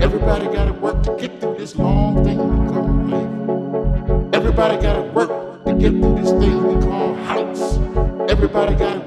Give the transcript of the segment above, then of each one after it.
Everybody gotta work to get through this long thing we call life. Everybody gotta work to get through this thing we call house. Everybody gotta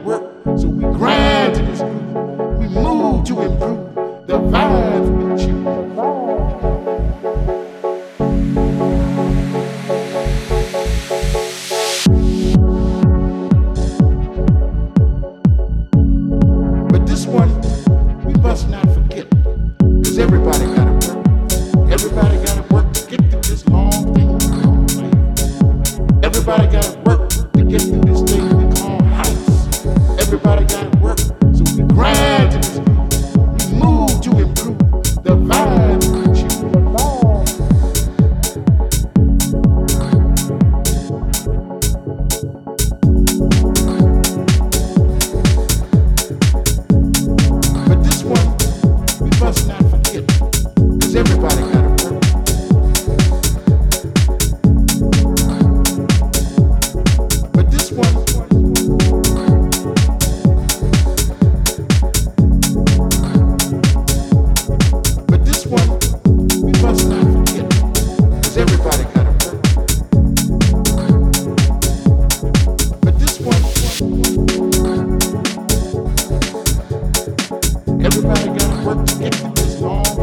Everybody got to work to get to this song.